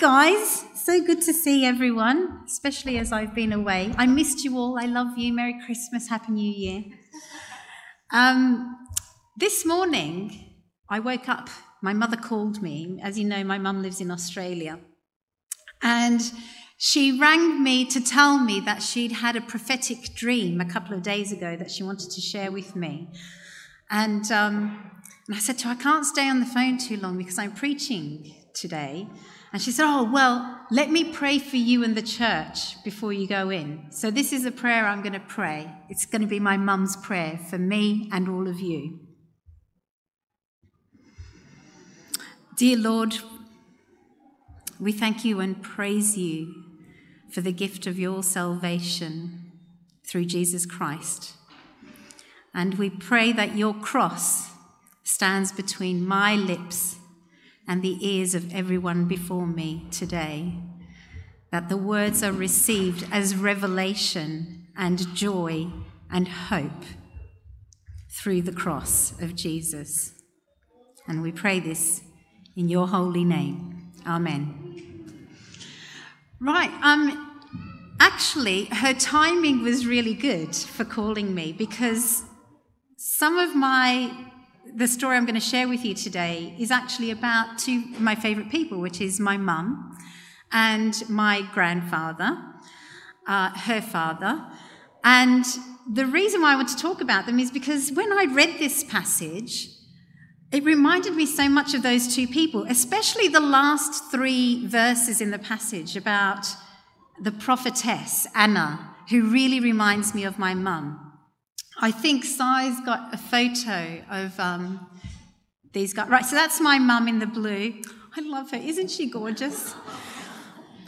Guys. So good to see everyone, especially as I've been away. I missed you all. I love you. Merry Christmas. Happy New Year. Um, this morning, I woke up. My mother called me. As you know, my mum lives in Australia. And she rang me to tell me that she'd had a prophetic dream a couple of days ago that she wanted to share with me. And, um, and I said to her, I can't stay on the phone too long because I'm preaching today. And she said, Oh, well, let me pray for you and the church before you go in. So, this is a prayer I'm going to pray. It's going to be my mum's prayer for me and all of you. Dear Lord, we thank you and praise you for the gift of your salvation through Jesus Christ. And we pray that your cross stands between my lips and the ears of everyone before me today, that the words are received as revelation and joy and hope through the cross of Jesus. And we pray this in your holy name. Amen. Right, um, actually, her timing was really good for calling me because some of my the story I'm going to share with you today is actually about two of my favourite people, which is my mum and my grandfather, uh, her father. And the reason why I want to talk about them is because when I read this passage, it reminded me so much of those two people, especially the last three verses in the passage about the prophetess, Anna, who really reminds me of my mum. I think Sai's got a photo of um, these guys. Right, so that's my mum in the blue. I love her. Isn't she gorgeous?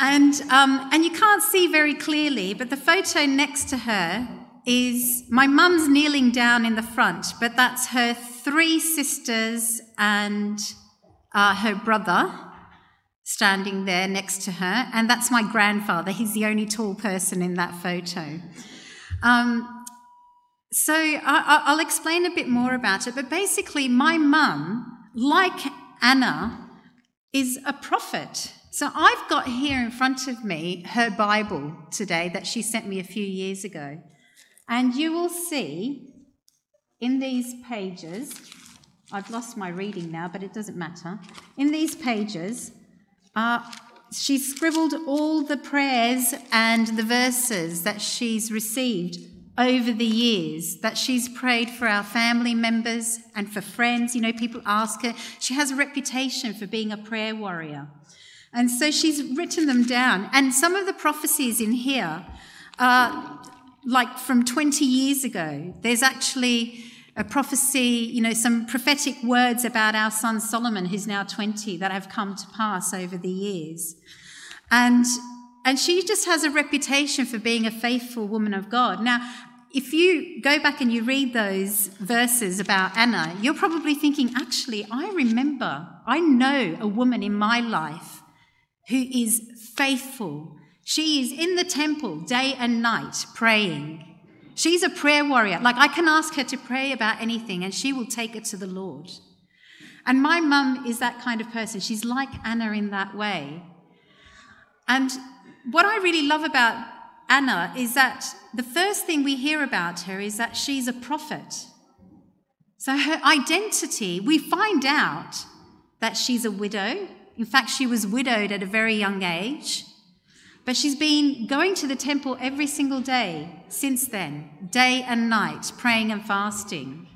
And, um, and you can't see very clearly, but the photo next to her is my mum's kneeling down in the front, but that's her three sisters and uh, her brother standing there next to her. And that's my grandfather. He's the only tall person in that photo. Um, so I, will explain a bit more about it, but basically, my mum, like Anna, is a prophet. So I've got here in front of me her Bible today that she sent me a few years ago. And you will see in these pages, I've lost my reading now, but it doesn't matter. In these pages, uh, she's scribbled all the prayers and the verses that she's received over the years that she's prayed for our family members and for friends. You know, people ask her. She has a reputation for being a prayer warrior. And so she's written them down. And some of the prophecies in here are like from 20 years ago. There's actually a prophecy, you know, some prophetic words about our son Solomon, who's now 20, that have come to pass over the years. And and she just has a reputation for being a faithful woman of God. Now, if you go back and you read those verses about Anna, you're probably thinking, actually, I remember, I know a woman in my life who is faithful. She is in the temple day and night praying. She's a prayer warrior. Like, I can ask her to pray about anything and she will take it to the Lord. And my mum is that kind of person. She's like Anna in that way. And what I really love about Anna is that the first thing we hear about her is that she's a prophet. So her identity, we find out that she's a widow. In fact, she was widowed at a very young age. But she's been going to the temple every single day since then, day and night, praying and fasting.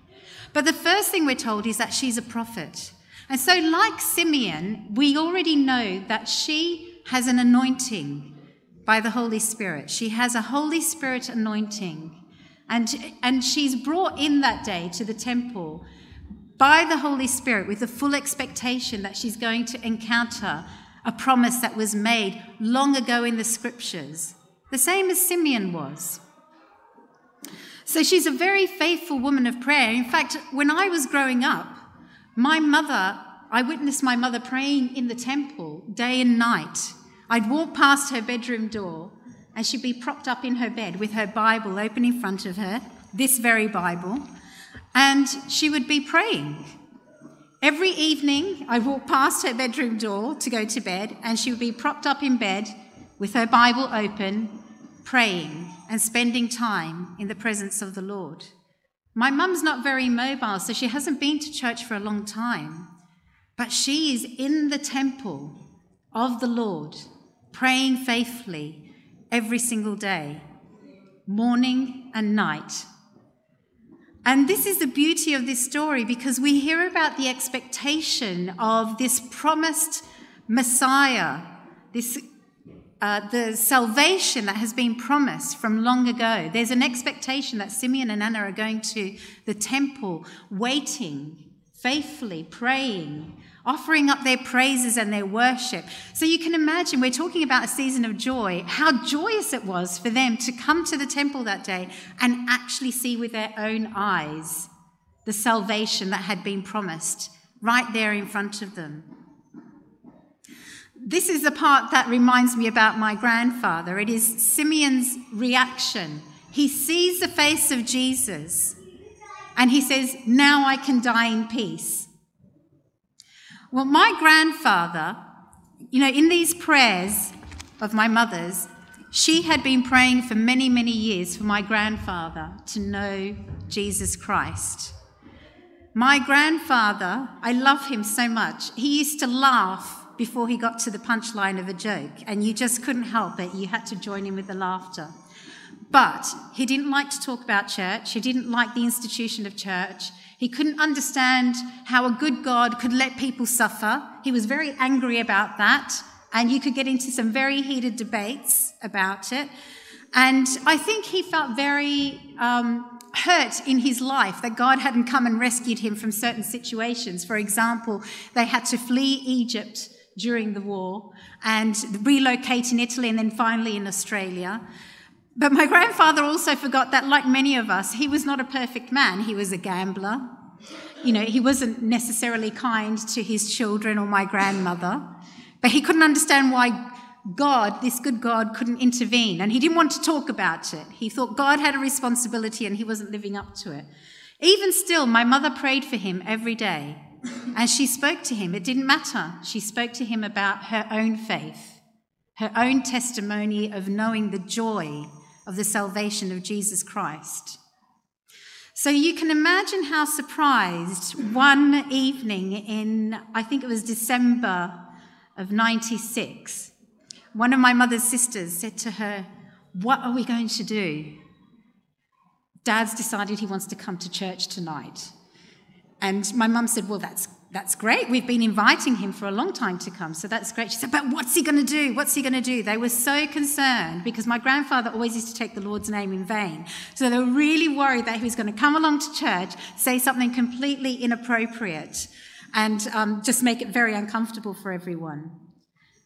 But the first thing we're told is that she's a prophet. And so, like Simeon, we already know that she has an anointing by the Holy Spirit. She has a Holy Spirit anointing. And, and she's brought in that day to the temple by the Holy Spirit with the full expectation that she's going to encounter a promise that was made long ago in the scriptures, the same as Simeon was. So she's a very faithful woman of prayer. In fact, when I was growing up, my mother, I witnessed my mother praying in the temple day and night I'd walk past her bedroom door and she'd be propped up in her bed with her Bible open in front of her, this very Bible, and she would be praying. Every evening, I'd walk past her bedroom door to go to bed, and she would be propped up in bed with her Bible open, praying and spending time in the presence of the Lord. My mum's not very mobile, so she hasn't been to church for a long time, but she is in the temple of the Lord, praying faithfully every single day, morning and night. And this is the beauty of this story because we hear about the expectation of this promised Messiah, this uh, the salvation that has been promised from long ago. There's an expectation that Simeon and Anna are going to the temple, waiting, faithfully praying, offering up their praises and their worship. So you can imagine, we're talking about a season of joy, how joyous it was for them to come to the temple that day and actually see with their own eyes the salvation that had been promised right there in front of them. This is the part that reminds me about my grandfather. It is Simeon's reaction. He sees the face of Jesus and he says, Now I can die in peace. Well, my grandfather, you know, in these prayers of my mother's, she had been praying for many, many years for my grandfather to know Jesus Christ. My grandfather, I love him so much. He used to laugh before he got to the punchline of a joke, and you just couldn't help it. You had to join in with the laughter. But he didn't like to talk about church. He didn't like the institution of church. He couldn't understand how a good God could let people suffer. He was very angry about that, and you could get into some very heated debates about it. And I think he felt very um, hurt in his life that God hadn't come and rescued him from certain situations. For example, they had to flee Egypt during the war and relocate in Italy and then finally in Australia. But my grandfather also forgot that, like many of us, he was not a perfect man. He was a gambler. You know, he wasn't necessarily kind to his children or my grandmother. But he couldn't understand why God, this good God, couldn't intervene. And he didn't want to talk about it. He thought God had a responsibility and he wasn't living up to it. Even still, my mother prayed for him every day. And she spoke to him. It didn't matter. She spoke to him about her own faith, her own testimony of knowing the joy of the salvation of Jesus Christ. So you can imagine how surprised one evening in, I think it was December of 96, one of my mother's sisters said to her, What are we going to do? Dad's decided he wants to come to church tonight. And my mum said, Well, that's that's great. We've been inviting him for a long time to come, so that's great. She said, But what's he going to do? What's he going to do? They were so concerned because my grandfather always used to take the Lord's name in vain. So they were really worried that he was going to come along to church, say something completely inappropriate, and um, just make it very uncomfortable for everyone.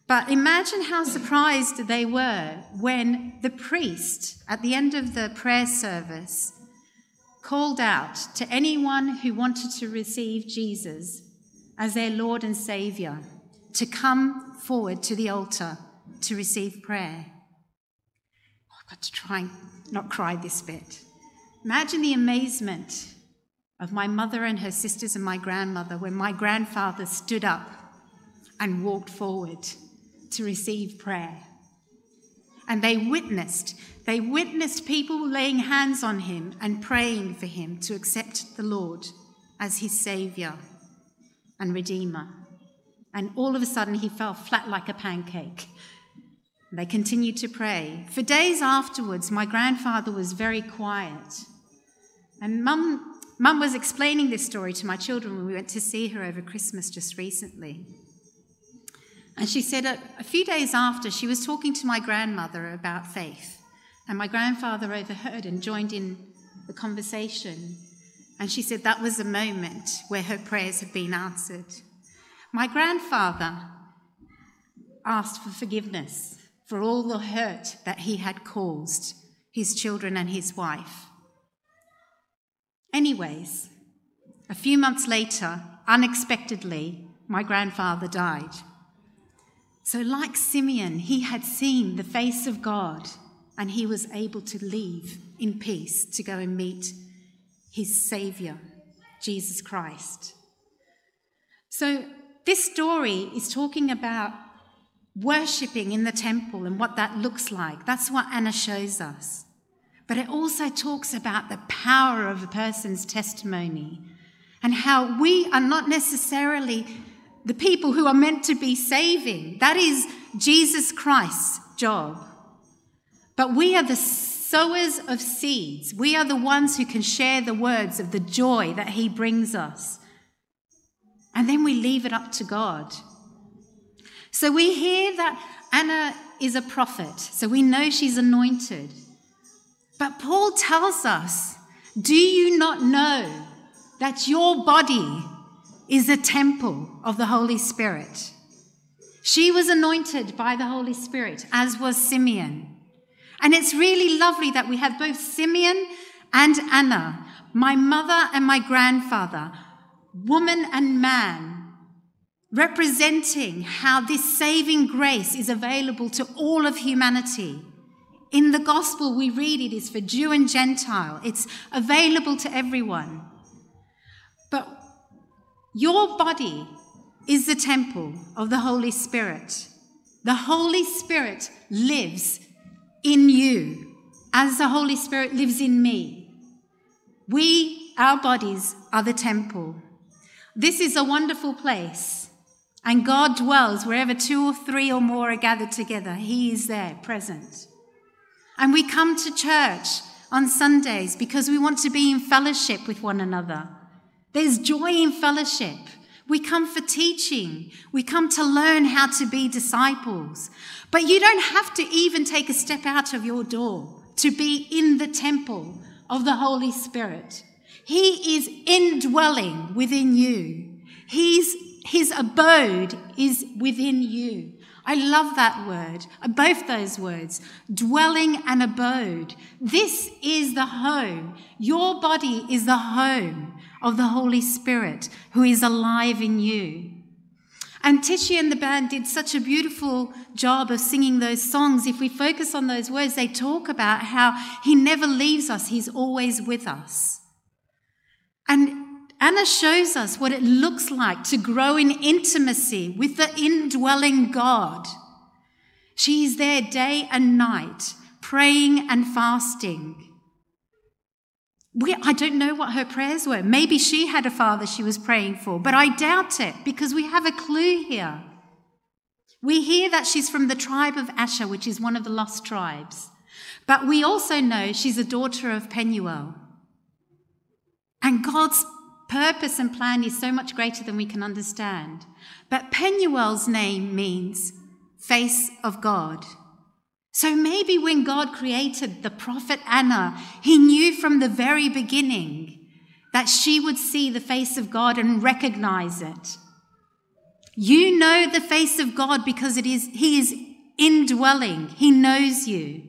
But imagine how surprised they were when the priest, at the end of the prayer service, called out to anyone who wanted to receive Jesus as their Lord and Saviour to come forward to the altar to receive prayer. Oh, I've got to try and not cry this bit. Imagine the amazement of my mother and her sisters and my grandmother when my grandfather stood up and walked forward to receive prayer. And they witnessed, they witnessed people laying hands on him and praying for him to accept the Lord as his Saviour and Redeemer. And all of a sudden, he fell flat like a pancake. They continued to pray. For days afterwards, my grandfather was very quiet. And mum, mum was explaining this story to my children when we went to see her over Christmas just recently. And she said a, a few days after, she was talking to my grandmother about faith. And my grandfather overheard and joined in the conversation. And she said that was a moment where her prayers had been answered. My grandfather asked for forgiveness for all the hurt that he had caused his children and his wife. Anyways, a few months later, unexpectedly, my grandfather died. So, like Simeon, he had seen the face of God and he was able to leave in peace to go and meet his Saviour, Jesus Christ. So, this story is talking about worshipping in the temple and what that looks like. That's what Anna shows us. But it also talks about the power of a person's testimony and how we are not necessarily the people who are meant to be saving. That is Jesus Christ's job. But we are the sowers of seeds. We are the ones who can share the words of the joy that He brings us. And then we leave it up to God. So we hear that Anna is a prophet, so we know she's anointed. But Paul tells us do you not know that your body is a temple of the Holy Spirit? She was anointed by the Holy Spirit, as was Simeon. And it's really lovely that we have both Simeon and Anna, my mother and my grandfather, woman and man, representing how this saving grace is available to all of humanity. In the gospel, we read it is for Jew and Gentile, it's available to everyone. But your body is the temple of the Holy Spirit. The Holy Spirit lives in you as the Holy Spirit lives in me. We, our bodies, are the temple. This is a wonderful place, and God dwells wherever two or three or more are gathered together. He is there, present. And we come to church on Sundays because we want to be in fellowship with one another. There's joy in fellowship. We come for teaching. We come to learn how to be disciples. But you don't have to even take a step out of your door to be in the temple of the Holy Spirit. He is indwelling within you. He's, his abode is within you. I love that word, both those words, dwelling and abode. This is the home. Your body is the home of the Holy Spirit who is alive in you. And Tishy and the band did such a beautiful job of singing those songs. If we focus on those words, they talk about how He never leaves us, He's always with us. And Anna shows us what it looks like to grow in intimacy with the indwelling God. She is there day and night, praying and fasting. We, I don't know what her prayers were. Maybe she had a father she was praying for, but I doubt it because we have a clue here. We hear that she's from the tribe of Asher, which is one of the lost tribes. But we also know she's a daughter of Penuel. And God's purpose and plan is so much greater than we can understand. But Penuel's name means face of God. So maybe when God created the prophet Anna, he knew from the very beginning that she would see the face of God and recognize it. You know the face of God because it is, he is indwelling. He knows you.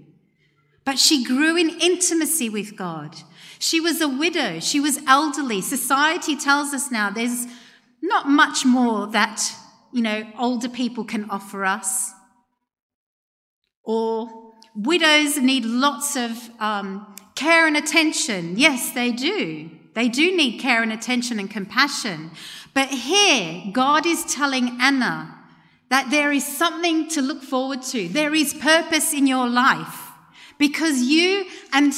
But she grew in intimacy with God. She was a widow, she was elderly. Society tells us now there's not much more that, you know, older people can offer us. Or widows need lots of um, care and attention. Yes, they do. They do need care and attention and compassion. But here, God is telling Anna that there is something to look forward to. There is purpose in your life because you and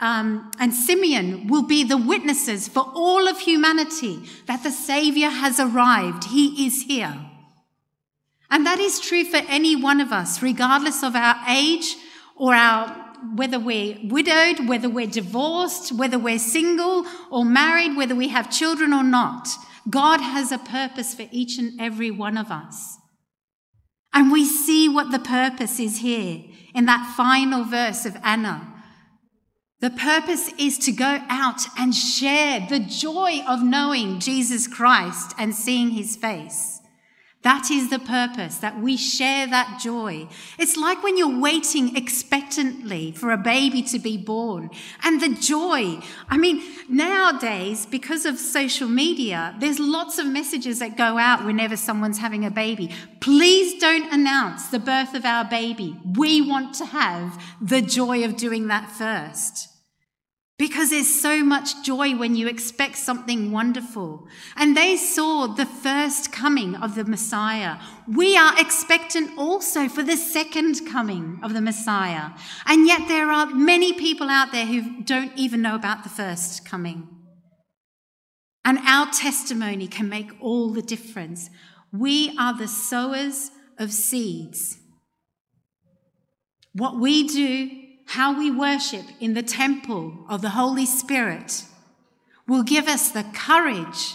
um, and Simeon will be the witnesses for all of humanity that the Savior has arrived. He is here. And that is true for any one of us, regardless of our age or our, whether we're widowed, whether we're divorced, whether we're single or married, whether we have children or not. God has a purpose for each and every one of us. And we see what the purpose is here in that final verse of Anna. The purpose is to go out and share the joy of knowing Jesus Christ and seeing his face. That is the purpose, that we share that joy. It's like when you're waiting expectantly for a baby to be born and the joy. I mean, nowadays, because of social media, there's lots of messages that go out whenever someone's having a baby. Please don't announce the birth of our baby. We want to have the joy of doing that first. Because there's so much joy when you expect something wonderful. And they saw the first coming of the Messiah. We are expectant also for the second coming of the Messiah. And yet there are many people out there who don't even know about the first coming. And our testimony can make all the difference. We are the sowers of seeds. What we do how we worship in the temple of the Holy Spirit will give us the courage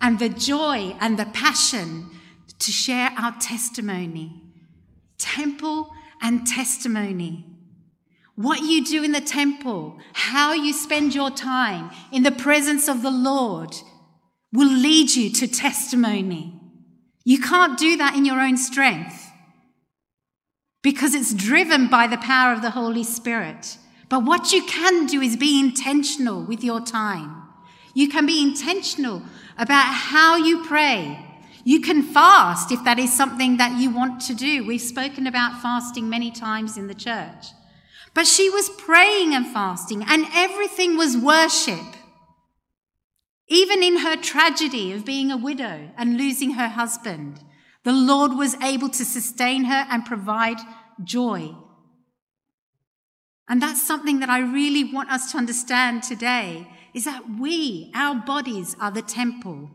and the joy and the passion to share our testimony. Temple and testimony. What you do in the temple, how you spend your time in the presence of the Lord will lead you to testimony. You can't do that in your own strength because it's driven by the power of the Holy Spirit. But what you can do is be intentional with your time. You can be intentional about how you pray. You can fast if that is something that you want to do. We've spoken about fasting many times in the church. But she was praying and fasting, and everything was worship. Even in her tragedy of being a widow and losing her husband, the Lord was able to sustain her and provide joy. And that's something that I really want us to understand today is that we, our bodies, are the temple.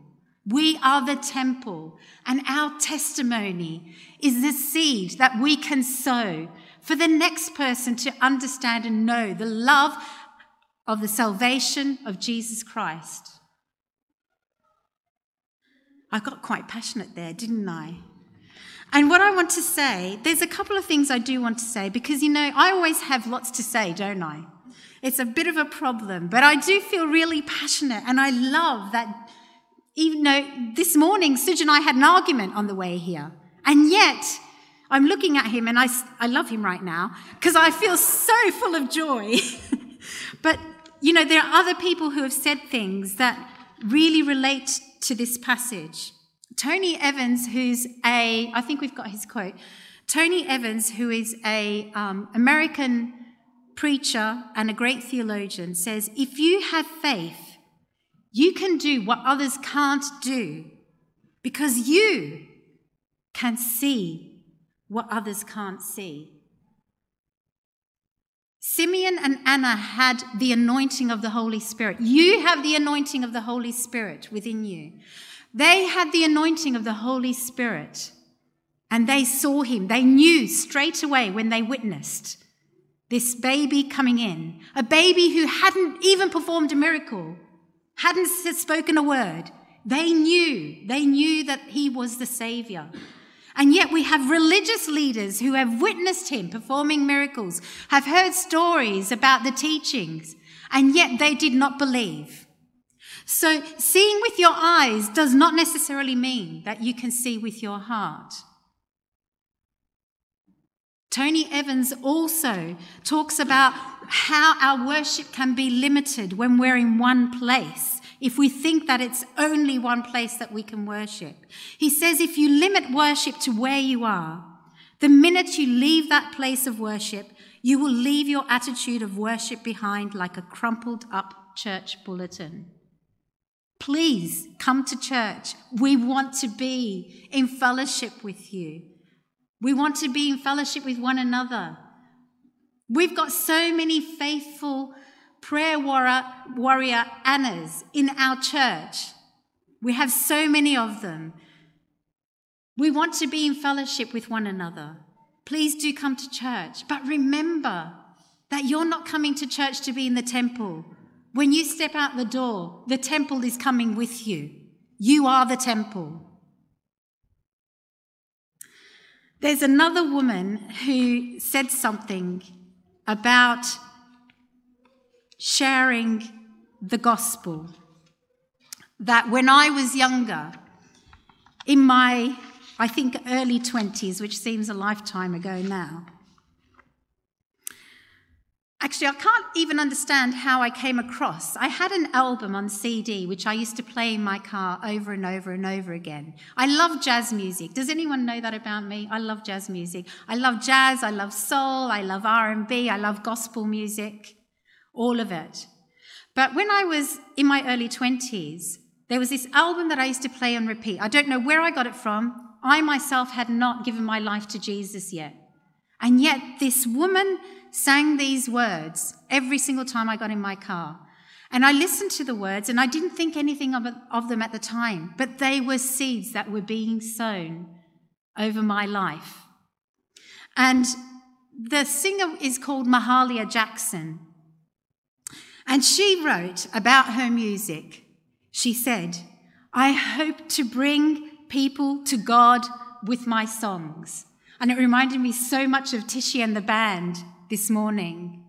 We are the temple, and our testimony is the seed that we can sow for the next person to understand and know the love of the salvation of Jesus Christ. I got quite passionate there, didn't I? And what I want to say, there's a couple of things I do want to say because, you know, I always have lots to say, don't I? It's a bit of a problem, but I do feel really passionate and I love that, even though this morning Suj and I had an argument on the way here, and yet I'm looking at him and I, I love him right now because I feel so full of joy. but, you know, there are other people who have said things that really relate to this passage. Tony Evans, who's a, I think we've got his quote. Tony Evans, who is a um, American preacher and a great theologian, says, "If you have faith, you can do what others can't do, because you can see what others can't see." Simeon and Anna had the anointing of the Holy Spirit. You have the anointing of the Holy Spirit within you. They had the anointing of the Holy Spirit and they saw him. They knew straight away when they witnessed this baby coming in, a baby who hadn't even performed a miracle, hadn't spoken a word. They knew, they knew that he was the Savior. And yet we have religious leaders who have witnessed him performing miracles, have heard stories about the teachings, and yet they did not believe. So, seeing with your eyes does not necessarily mean that you can see with your heart. Tony Evans also talks about how our worship can be limited when we're in one place, if we think that it's only one place that we can worship. He says if you limit worship to where you are, the minute you leave that place of worship, you will leave your attitude of worship behind like a crumpled up church bulletin. Please come to church. We want to be in fellowship with you. We want to be in fellowship with one another. We've got so many faithful prayer warrior, warrior Annas in our church. We have so many of them. We want to be in fellowship with one another. Please do come to church. But remember that you're not coming to church to be in the temple. When you step out the door, the temple is coming with you. You are the temple. There's another woman who said something about sharing the gospel. That when I was younger, in my, I think, early 20s, which seems a lifetime ago now, Actually, I can't even understand how I came across. I had an album on CD which I used to play in my car over and over and over again. I love jazz music. Does anyone know that about me? I love jazz music. I love jazz, I love soul, I love R&B, I love gospel music. All of it. But when I was in my early 20s, there was this album that I used to play on repeat. I don't know where I got it from. I myself had not given my life to Jesus yet. And yet, this woman sang these words every single time I got in my car. And I listened to the words and I didn't think anything of, of them at the time, but they were seeds that were being sown over my life. And the singer is called Mahalia Jackson. And she wrote about her music. She said, I hope to bring people to God with my songs. And it reminded me so much of Tishy and the band this morning.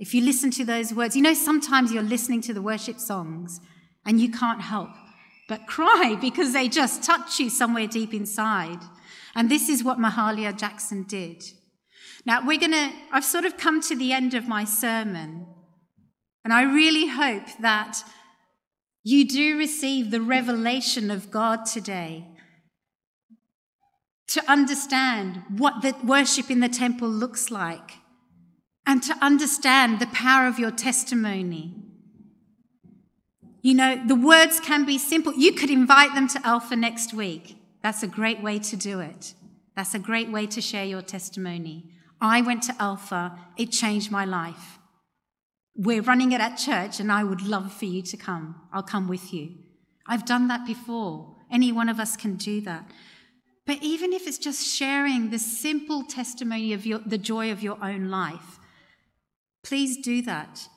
If you listen to those words, you know, sometimes you're listening to the worship songs and you can't help but cry because they just touch you somewhere deep inside. And this is what Mahalia Jackson did. Now, we're going to, I've sort of come to the end of my sermon. And I really hope that you do receive the revelation of God today to understand what the worship in the temple looks like and to understand the power of your testimony. You know, the words can be simple. You could invite them to Alpha next week. That's a great way to do it. That's a great way to share your testimony. I went to Alpha, it changed my life. We're running it at church, and I would love for you to come. I'll come with you. I've done that before. Any one of us can do that. But even if it's just sharing the simple testimony of your, the joy of your own life, please do that.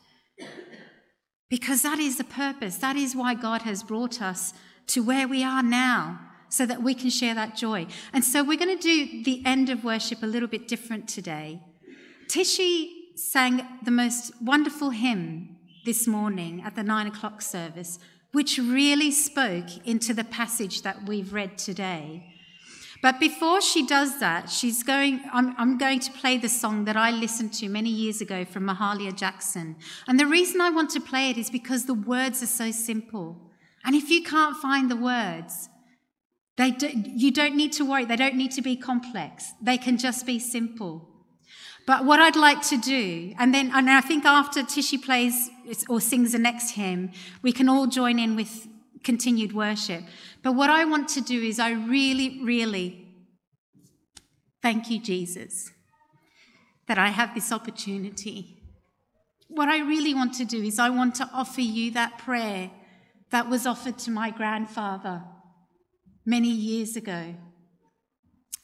Because that is the purpose. That is why God has brought us to where we are now, so that we can share that joy. And so we're going to do the end of worship a little bit different today. Tishy sang the most wonderful hymn this morning at the nine o'clock service, which really spoke into the passage that we've read today. But before she does that, she's going, I'm, I'm, going to play the song that I listened to many years ago from Mahalia Jackson. And the reason I want to play it is because the words are so simple. And if you can't find the words, they do, you don't need to worry. They don't need to be complex. They can just be simple. But what I'd like to do, and then and I think after Tishy plays or sings the next hymn, we can all join in with continued worship. But what I want to do is I really, really thank you, Jesus, that I have this opportunity. What I really want to do is I want to offer you that prayer that was offered to my grandfather many years ago.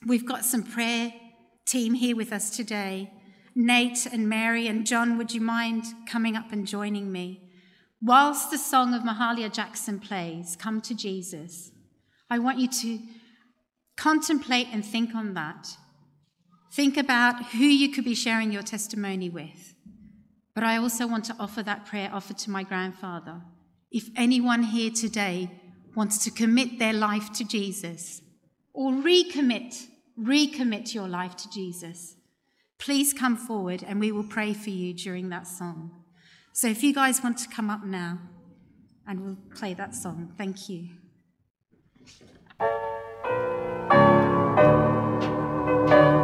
We've got some prayer team here with us today. Nate and Mary and John, would you mind coming up and joining me? Whilst the song of Mahalia Jackson plays, Come to Jesus, I want you to contemplate and think on that. Think about who you could be sharing your testimony with. But I also want to offer that prayer offered to my grandfather. If anyone here today wants to commit their life to Jesus or recommit recommit your life to Jesus, please come forward and we will pray for you during that song. So if you guys want to come up now and we'll play that song, thank you. Come